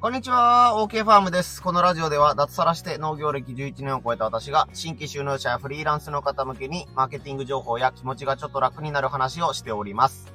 こんにちは、OK ファームです。このラジオでは脱サラして農業歴11年を超えた私が新規収納者やフリーランスの方向けにマーケティング情報や気持ちがちょっと楽になる話をしております。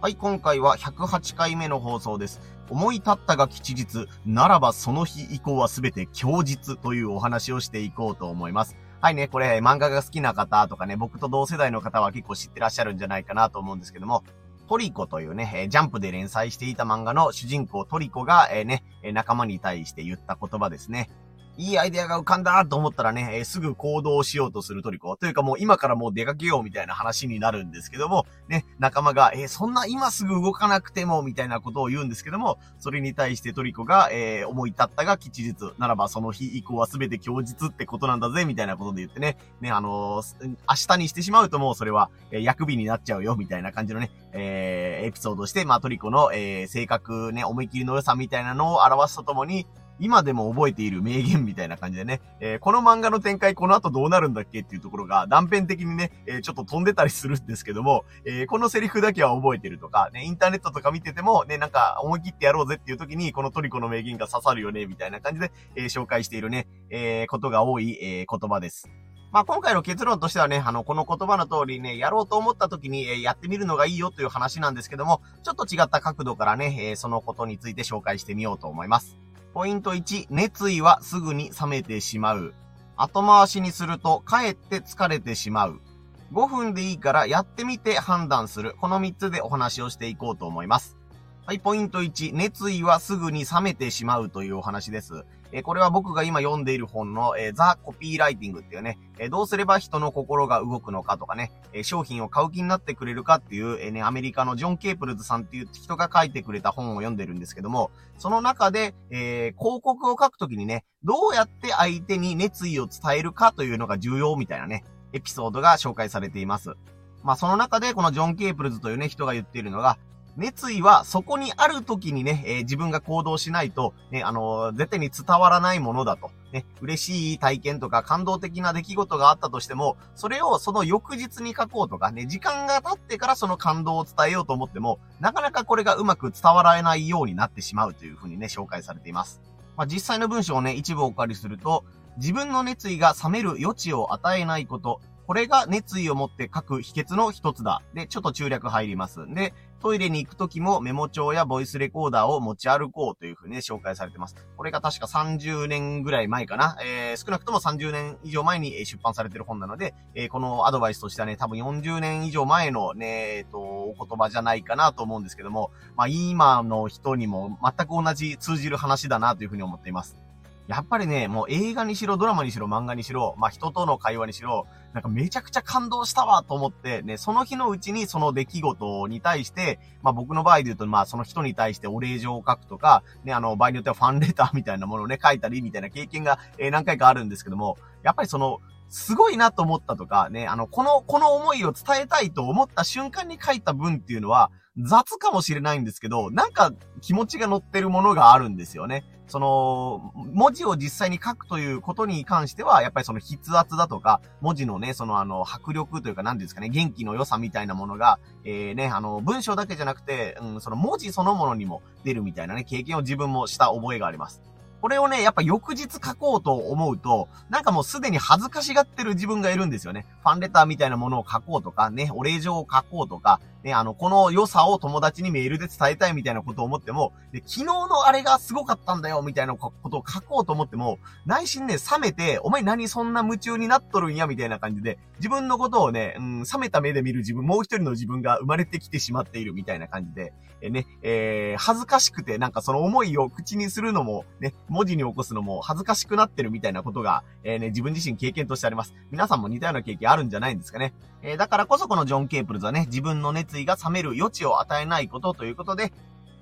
はい、今回は108回目の放送です。思い立ったが吉日、ならばその日以降はすべて強日というお話をしていこうと思います。はいね、これ漫画が好きな方とかね、僕と同世代の方は結構知ってらっしゃるんじゃないかなと思うんですけども、トリコというね、ジャンプで連載していた漫画の主人公トリコが、えー、ね、仲間に対して言った言葉ですね。いいアイデアが浮かんだと思ったらね、えー、すぐ行動しようとするトリコ。というかもう今からもう出かけようみたいな話になるんですけども、ね、仲間が、えー、そんな今すぐ動かなくても、みたいなことを言うんですけども、それに対してトリコが、えー、思い立ったが吉日。ならばその日以降は全て今日ってことなんだぜ、みたいなことで言ってね、ね、あの、明日にしてしまうともうそれは、え、薬日になっちゃうよ、みたいな感じのね、え、エピソードして、まあトリコの、え、性格ね、思い切りの良さみたいなのを表すとともに、今でも覚えている名言みたいな感じでね、えー、この漫画の展開この後どうなるんだっけ？っていうところが断片的にね、えー、ちょっと飛んでたりするんですけども、えー、このセリフだけは覚えてるとか、ね、インターネットとか見てても、ね、なんか思い切ってやろうぜっていう時に、このトリコの名言が刺さるよね、みたいな感じで、え紹介しているね、えことが多い、え言葉です。まあ、今回の結論としてはね、あの、この言葉の通りね、やろうと思った時に、えやってみるのがいいよという話なんですけども、ちょっと違った角度からね、えそのことについて紹介してみようと思います。ポイント1、熱意はすぐに冷めてしまう。後回しにすると、かえって疲れてしまう。5分でいいからやってみて判断する。この3つでお話をしていこうと思います。はい、ポイント1、熱意はすぐに冷めてしまうというお話です。えこれは僕が今読んでいる本の、えザ・コピーライティングっていうね、えどうすれば人の心が動くのかとかね、え商品を買う気になってくれるかっていう、えね、アメリカのジョン・ケープルズさんっていう人が書いてくれた本を読んでるんですけども、その中で、えー、広告を書くときにね、どうやって相手に熱意を伝えるかというのが重要みたいなね、エピソードが紹介されています。まあ、その中でこのジョン・ケープルズというね、人が言っているのが、熱意はそこにある時にね、えー、自分が行動しないと、ね、あのー、絶対に伝わらないものだと。ね、嬉しい体験とか感動的な出来事があったとしても、それをその翌日に書こうとかね、時間が経ってからその感動を伝えようと思っても、なかなかこれがうまく伝わらないようになってしまうというふうにね、紹介されています。まあ、実際の文章をね、一部お借りすると、自分の熱意が冷める余地を与えないこと、これが熱意を持って書く秘訣の一つだ。で、ちょっと中略入ります。で、トイレに行くときもメモ帳やボイスレコーダーを持ち歩こうというふうに、ね、紹介されてます。これが確か30年ぐらい前かな。えー、少なくとも30年以上前に出版されてる本なので、えー、このアドバイスとしてはね、多分40年以上前のね、えっ、ー、と、お言葉じゃないかなと思うんですけども、まあ今の人にも全く同じ通じる話だなというふうに思っています。やっぱりね、もう映画にしろ、ドラマにしろ、漫画にしろ、まあ人との会話にしろ、なんかめちゃくちゃ感動したわと思って、ね、その日のうちにその出来事に対して、まあ僕の場合で言うと、まあその人に対してお礼状を書くとか、ね、あの、場合によってはファンレターみたいなものをね、書いたりみたいな経験が、え、何回かあるんですけども、やっぱりその、すごいなと思ったとか、ね、あの、この、この思いを伝えたいと思った瞬間に書いた文っていうのは、雑かもしれないんですけど、なんか気持ちが乗ってるものがあるんですよね。その、文字を実際に書くということに関しては、やっぱりその筆圧だとか、文字のね、そのあの、迫力というか何ですかね、元気の良さみたいなものが、えー、ね、あの、文章だけじゃなくて、うん、その文字そのものにも出るみたいなね、経験を自分もした覚えがあります。これをね、やっぱ翌日書こうと思うと、なんかもうすでに恥ずかしがってる自分がいるんですよね。ファンレターみたいなものを書こうとか、ね、お礼状を書こうとか、ね、あの、この良さを友達にメールで伝えたいみたいなことを思っても、で昨日のあれがすごかったんだよ、みたいなことを書こうと思っても、内心ね、冷めて、お前何そんな夢中になっとるんや、みたいな感じで、自分のことをね、うん、冷めた目で見る自分、もう一人の自分が生まれてきてしまっているみたいな感じで、えね、えー、恥ずかしくて、なんかその思いを口にするのも、ね、文字に起こすのも恥ずかしくなってるみたいなことが、えー、ね、自分自身経験としてあります。皆さんも似たような経験あるんじゃないんですかね。えー、だからこそこのジョン・ケープルズはね、自分の熱意が冷める余地を与えないことということで、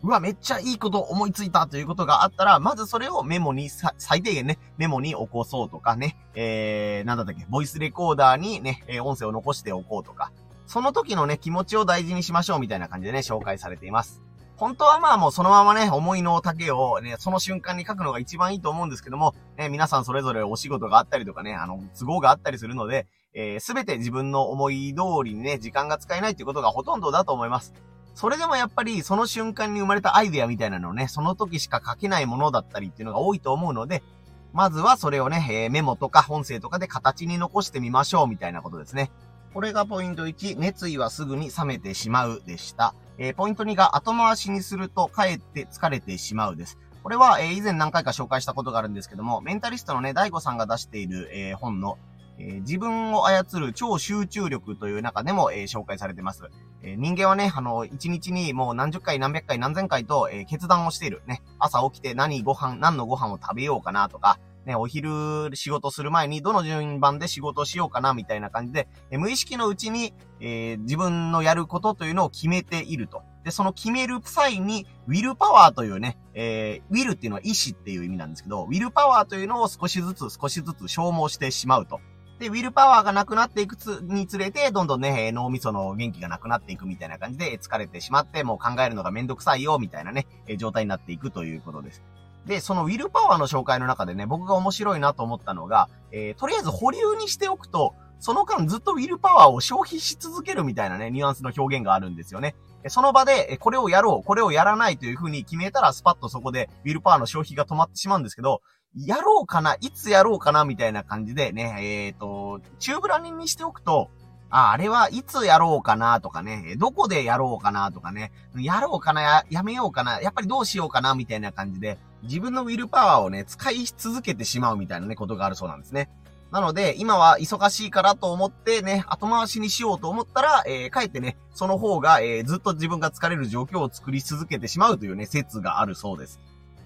うわ、めっちゃいいこと思いついたということがあったら、まずそれをメモに、最低限ね、メモに起こそうとかね、えー、なんだったっけ、ボイスレコーダーにね、え音声を残しておこうとか、その時のね、気持ちを大事にしましょうみたいな感じでね、紹介されています。本当はまあもうそのままね、思いの丈をね、その瞬間に書くのが一番いいと思うんですけども、ね、皆さんそれぞれお仕事があったりとかね、あの、都合があったりするので、えー、べて自分の思い通りにね、時間が使えないっていうことがほとんどだと思います。それでもやっぱりその瞬間に生まれたアイデアみたいなのをね、その時しか書けないものだったりっていうのが多いと思うので、まずはそれをね、えー、メモとか音声とかで形に残してみましょうみたいなことですね。これがポイント1、熱意はすぐに冷めてしまうでした。えー、ポイント2が後回しにするとかえって疲れてしまうです。これは、えー、以前何回か紹介したことがあるんですけども、メンタリストのね、大悟さんが出している、えー、本の、えー、自分を操る超集中力という中でも、えー、紹介されてます。えー、人間はね、あの、一日にもう何十回何百回何千回と、え、決断をしている。ね、朝起きて何ご飯、何のご飯を食べようかなとか、ね、お昼仕事する前にどの順番で仕事しようかなみたいな感じで、え無意識のうちに、えー、自分のやることというのを決めていると。で、その決める際に、ウィルパワーというね、えー、ウィルっていうのは意志っていう意味なんですけど、ウィルパワーというのを少しずつ少しずつ消耗してしまうと。で、ウィルパワーがなくなっていくにつれて、どんどんね、脳みその元気がなくなっていくみたいな感じで、疲れてしまって、もう考えるのがめんどくさいよ、みたいなね、状態になっていくということです。で、そのウィルパワーの紹介の中でね、僕が面白いなと思ったのが、えー、とりあえず保留にしておくと、その間ずっとウィルパワーを消費し続けるみたいなね、ニュアンスの表現があるんですよね。その場で、これをやろう、これをやらないという風に決めたら、スパッとそこでウィルパワーの消費が止まってしまうんですけど、やろうかないつやろうかなみたいな感じでね、えっ、ー、と、チューブラニンにしておくと、あ、あれはいつやろうかなとかね、どこでやろうかなとかね、やろうかなや、やめようかな、やっぱりどうしようかなみたいな感じで、自分のウィルパワーをね、使い続けてしまうみたいなね、ことがあるそうなんですね。なので、今は忙しいからと思ってね、後回しにしようと思ったら、えー、かえってね、その方が、えー、ずっと自分が疲れる状況を作り続けてしまうというね、説があるそうです。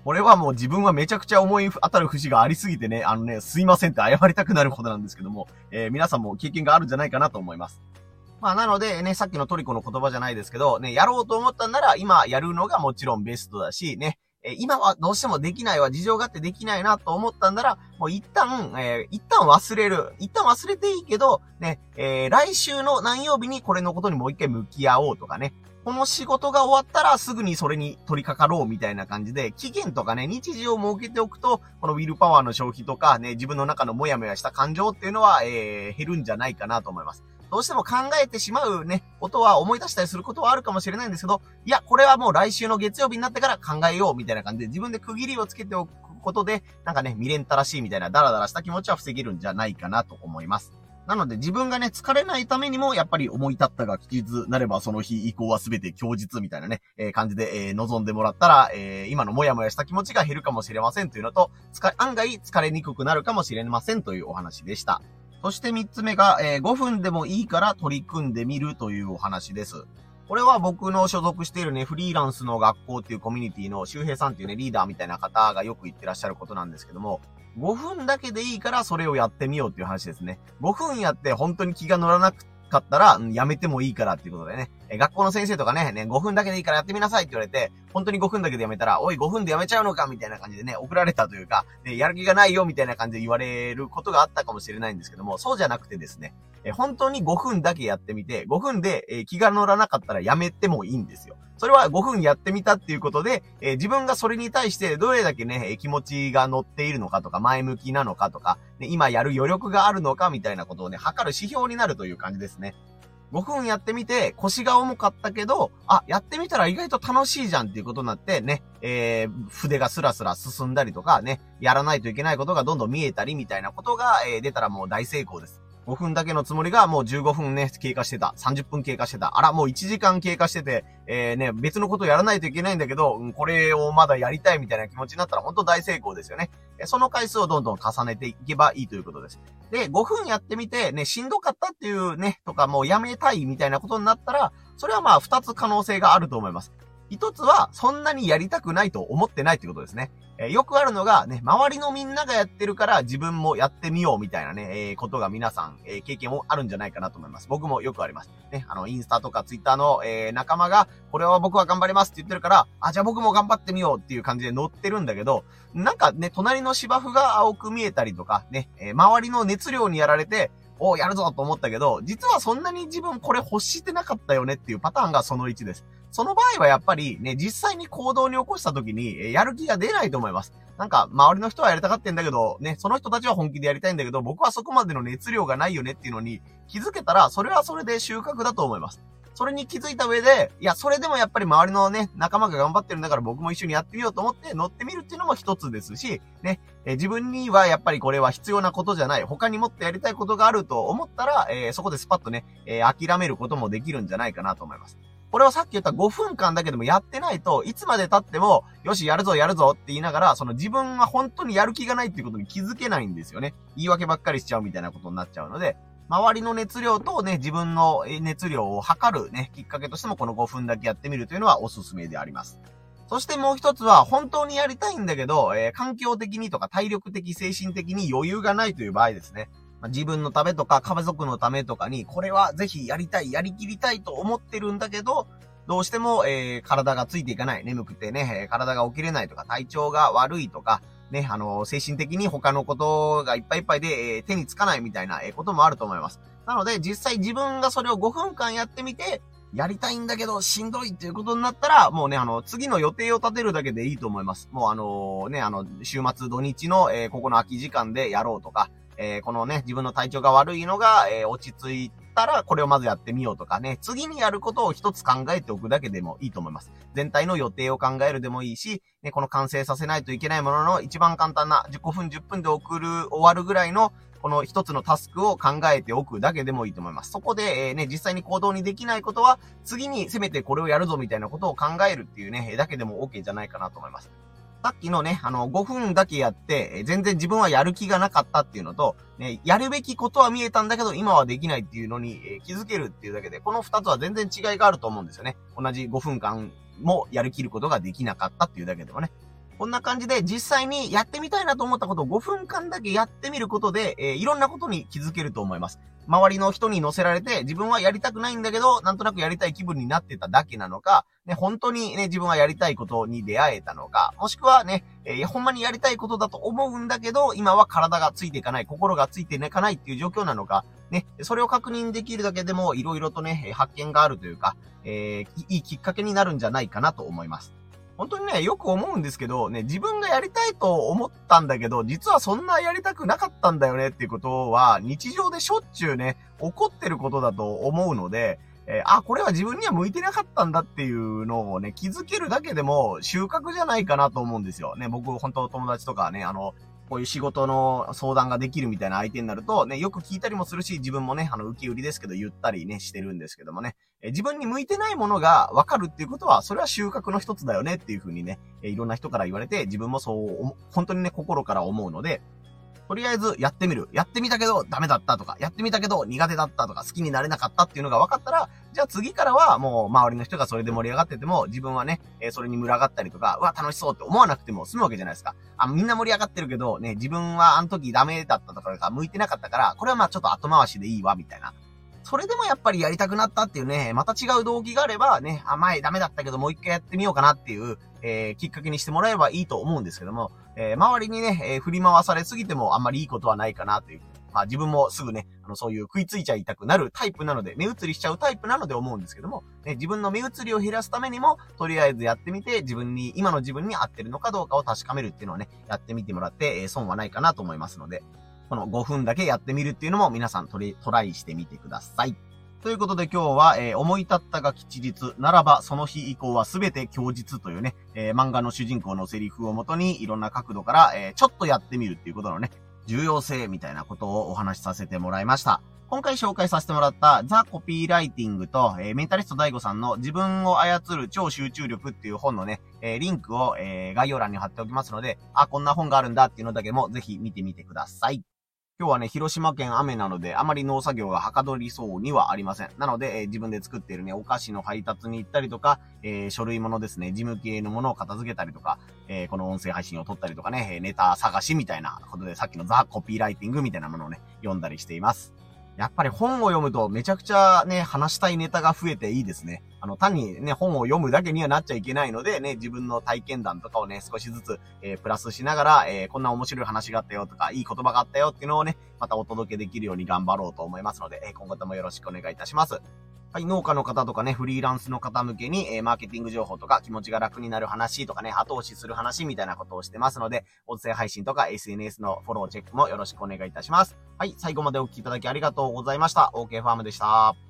これはもう自分はめちゃくちゃ思い当たる節がありすぎてね、あのね、すいませんって謝りたくなることなんですけども、えー、皆さんも経験があるんじゃないかなと思います。まあなのでね、さっきのトリコの言葉じゃないですけど、ね、やろうと思ったんなら今やるのがもちろんベストだし、ね、え今はどうしてもできないわ、事情があってできないなと思ったんなら、もう一旦、えー、一旦忘れる。一旦忘れていいけど、ね、えー、来週の何曜日にこれのことにもう一回向き合おうとかね。この仕事が終わったらすぐにそれに取り掛かろうみたいな感じで、期限とかね、日時を設けておくと、このウィルパワーの消費とかね、自分の中のモヤモヤした感情っていうのは、えー、減るんじゃないかなと思います。どうしても考えてしまうね、ことは思い出したりすることはあるかもしれないんですけど、いや、これはもう来週の月曜日になってから考えようみたいな感じで自分で区切りをつけておくことで、なんかね、未練たらしいみたいなダラダラした気持ちは防げるんじゃないかなと思います。なので自分がね、疲れないためにも、やっぱり思い立ったが聞きずなればその日以降は全て供述みたいなね、えー、感じで、えー、望んでもらったら、えー、今のモヤモヤした気持ちが減るかもしれませんというのと、案外疲れにくくなるかもしれませんというお話でした。そして三つ目が、え、5分でもいいから取り組んでみるというお話です。これは僕の所属しているね、フリーランスの学校っていうコミュニティの周平さんっていうね、リーダーみたいな方がよく言ってらっしゃることなんですけども、5分だけでいいからそれをやってみようっていう話ですね。5分やって本当に気が乗らなくかったら、うん、やめてもいいからっていうことでね。え学校の先生とかね、ね、5分だけでいいからやってみなさいって言われて、本当に5分だけでやめたら、おい5分でやめちゃうのかみたいな感じでね、送られたというか、ね、やる気がないよみたいな感じで言われることがあったかもしれないんですけども、そうじゃなくてですね、え本当に5分だけやってみて、5分で、え気が乗らなかったらやめてもいいんですよ。それは5分やってみたっていうことで、えー、自分がそれに対してどれだけね、気持ちが乗っているのかとか、前向きなのかとか、ね、今やる余力があるのかみたいなことをね、測る指標になるという感じですね。5分やってみて腰が重かったけど、あ、やってみたら意外と楽しいじゃんっていうことになってね、えー、筆がスラスラ進んだりとかね、やらないといけないことがどんどん見えたりみたいなことが、えー、出たらもう大成功です。5分だけのつもりがもう15分ね、経過してた。30分経過してた。あら、もう1時間経過してて、えー、ね、別のことやらないといけないんだけど、これをまだやりたいみたいな気持ちになったら本当大成功ですよね。その回数をどんどん重ねていけばいいということです。で、5分やってみて、ね、しんどかったっていうね、とかもうやめたいみたいなことになったら、それはまあ2つ可能性があると思います。一つは、そんなにやりたくないと思ってないってことですね。えー、よくあるのが、ね、周りのみんながやってるから自分もやってみようみたいなね、えー、ことが皆さん、えー、経験もあるんじゃないかなと思います。僕もよくあります。ね、あの、インスタとかツイッターの、え仲間が、これは僕は頑張りますって言ってるから、あ、じゃあ僕も頑張ってみようっていう感じで乗ってるんだけど、なんかね、隣の芝生が青く見えたりとか、ね、え周りの熱量にやられて、おやるぞと思ったけど、実はそんなに自分これ欲してなかったよねっていうパターンがその1です。その場合はやっぱりね、実際に行動に起こした時に、やる気が出ないと思います。なんか、周りの人はやりたがってんだけど、ね、その人たちは本気でやりたいんだけど、僕はそこまでの熱量がないよねっていうのに気づけたら、それはそれで収穫だと思います。それに気づいた上で、いや、それでもやっぱり周りのね、仲間が頑張ってるんだから僕も一緒にやってみようと思って乗ってみるっていうのも一つですし、ね、え自分にはやっぱりこれは必要なことじゃない。他にもっとやりたいことがあると思ったら、えー、そこでスパッとね、えー、諦めることもできるんじゃないかなと思います。これはさっき言った5分間だけでもやってないといつまで経っても、よし、やるぞ、やるぞって言いながら、その自分は本当にやる気がないっていうことに気づけないんですよね。言い訳ばっかりしちゃうみたいなことになっちゃうので、周りの熱量とね、自分の熱量を測るね、きっかけとしてもこの5分だけやってみるというのはおすすめであります。そしてもう一つは、本当にやりたいんだけど、えー、環境的にとか体力的、精神的に余裕がないという場合ですね。自分のためとか家族のためとかに、これはぜひやりたい、やりきりたいと思ってるんだけど、どうしても、えー、体がついていかない、眠くてね、体が起きれないとか、体調が悪いとか、ね、あの、精神的に他のことがいっぱいいっぱいで、えー、手につかないみたいな、えー、こともあると思います。なので、実際自分がそれを5分間やってみて、やりたいんだけど、しんどいっていうことになったら、もうね、あの、次の予定を立てるだけでいいと思います。もうあのね、あの、週末土日の、え、ここの空き時間でやろうとか、えー、このね、自分の体調が悪いのが、えー、落ち着いたら、これをまずやってみようとかね、次にやることを一つ考えておくだけでもいいと思います。全体の予定を考えるでもいいし、ね、この完成させないといけないものの一番簡単な15分10分で送る、終わるぐらいの、この一つのタスクを考えておくだけでもいいと思います。そこで、えー、ね、実際に行動にできないことは、次にせめてこれをやるぞみたいなことを考えるっていうね、だけでも OK じゃないかなと思います。さっきのね、あの、5分だけやって、全然自分はやる気がなかったっていうのと、ね、やるべきことは見えたんだけど、今はできないっていうのに、え気づけるっていうだけで、この2つは全然違いがあると思うんですよね。同じ5分間もやりきることができなかったっていうだけでもね。こんな感じで実際にやってみたいなと思ったことを5分間だけやってみることで、えー、いろんなことに気づけると思います。周りの人に乗せられて、自分はやりたくないんだけど、なんとなくやりたい気分になってただけなのか、ね、本当にね、自分はやりたいことに出会えたのか、もしくはね、えー、ほんまにやりたいことだと思うんだけど、今は体がついていかない、心がついていかないっていう状況なのか、ね、それを確認できるだけでも、いろいろとね、発見があるというか、えー、いいきっかけになるんじゃないかなと思います。本当にね、よく思うんですけど、ね、自分がやりたいと思ったんだけど、実はそんなやりたくなかったんだよねっていうことは、日常でしょっちゅうね、起こってることだと思うので、えー、あ、これは自分には向いてなかったんだっていうのをね、気づけるだけでも収穫じゃないかなと思うんですよ。ね、僕、本当友達とかね、あの、こういう仕事の相談ができるみたいな相手になると、ね、よく聞いたりもするし、自分もね、あの、受け売りですけど、言ったりね、してるんですけどもね、え自分に向いてないものがわかるっていうことは、それは収穫の一つだよねっていうふうにね、えいろんな人から言われて、自分もそう、本当にね、心から思うので、とりあえずやってみる。やってみたけどダメだったとか、やってみたけど苦手だったとか、好きになれなかったっていうのが分かったら、じゃあ次からはもう周りの人がそれで盛り上がってても、自分はね、え、それに群がったりとか、うわ、楽しそうって思わなくても済むわけじゃないですか。あ、みんな盛り上がってるけど、ね、自分はあの時ダメだったとか、向いてなかったから、これはまあちょっと後回しでいいわ、みたいな。それでもやっぱりやりたくなったっていうね、また違う動機があればね、あ、前ダメだったけどもう一回やってみようかなっていう、えー、きっかけにしてもらえばいいと思うんですけども、えー、周りにね、えー、振り回されすぎてもあんまりいいことはないかなという。まあ自分もすぐね、あの、そういう食いついちゃいたくなるタイプなので、目移りしちゃうタイプなので思うんですけども、ね、自分の目移りを減らすためにも、とりあえずやってみて、自分に、今の自分に合ってるのかどうかを確かめるっていうのをね、やってみてもらって、えー、損はないかなと思いますので、この5分だけやってみるっていうのも皆さんトトライしてみてください。ということで今日は、えー、思い立ったが吉日、ならばその日以降はすべて供日というね、えー、漫画の主人公のセリフをもとにいろんな角度から、えー、ちょっとやってみるっていうことのね、重要性みたいなことをお話しさせてもらいました。今回紹介させてもらったザ・コピーライティングと、えー、メンタリスト DAIGO さんの自分を操る超集中力っていう本のね、えー、リンクを、えー、概要欄に貼っておきますので、あ、こんな本があるんだっていうのだけもぜひ見てみてください。今日はね、広島県雨なので、あまり農作業がはかどりそうにはありません。なので、えー、自分で作っているね、お菓子の配達に行ったりとか、えー、書類物ですね、事務系のものを片付けたりとか、えー、この音声配信を撮ったりとかね、ネタ探しみたいなことで、さっきのザ・コピーライティングみたいなものをね、読んだりしています。やっぱり本を読むとめちゃくちゃね、話したいネタが増えていいですね。あの、単にね、本を読むだけにはなっちゃいけないので、ね、自分の体験談とかをね、少しずつ、えー、プラスしながら、えー、こんな面白い話があったよとか、いい言葉があったよっていうのをね、またお届けできるように頑張ろうと思いますので、えー、今後ともよろしくお願いいたします。はい、農家の方とかね、フリーランスの方向けに、えー、マーケティング情報とか気持ちが楽になる話とかね、後押しする話みたいなことをしてますので、音声配信とか SNS のフォローチェックもよろしくお願いいたします。はい、最後までお聴きいただきありがとうございました。OK ファームでした。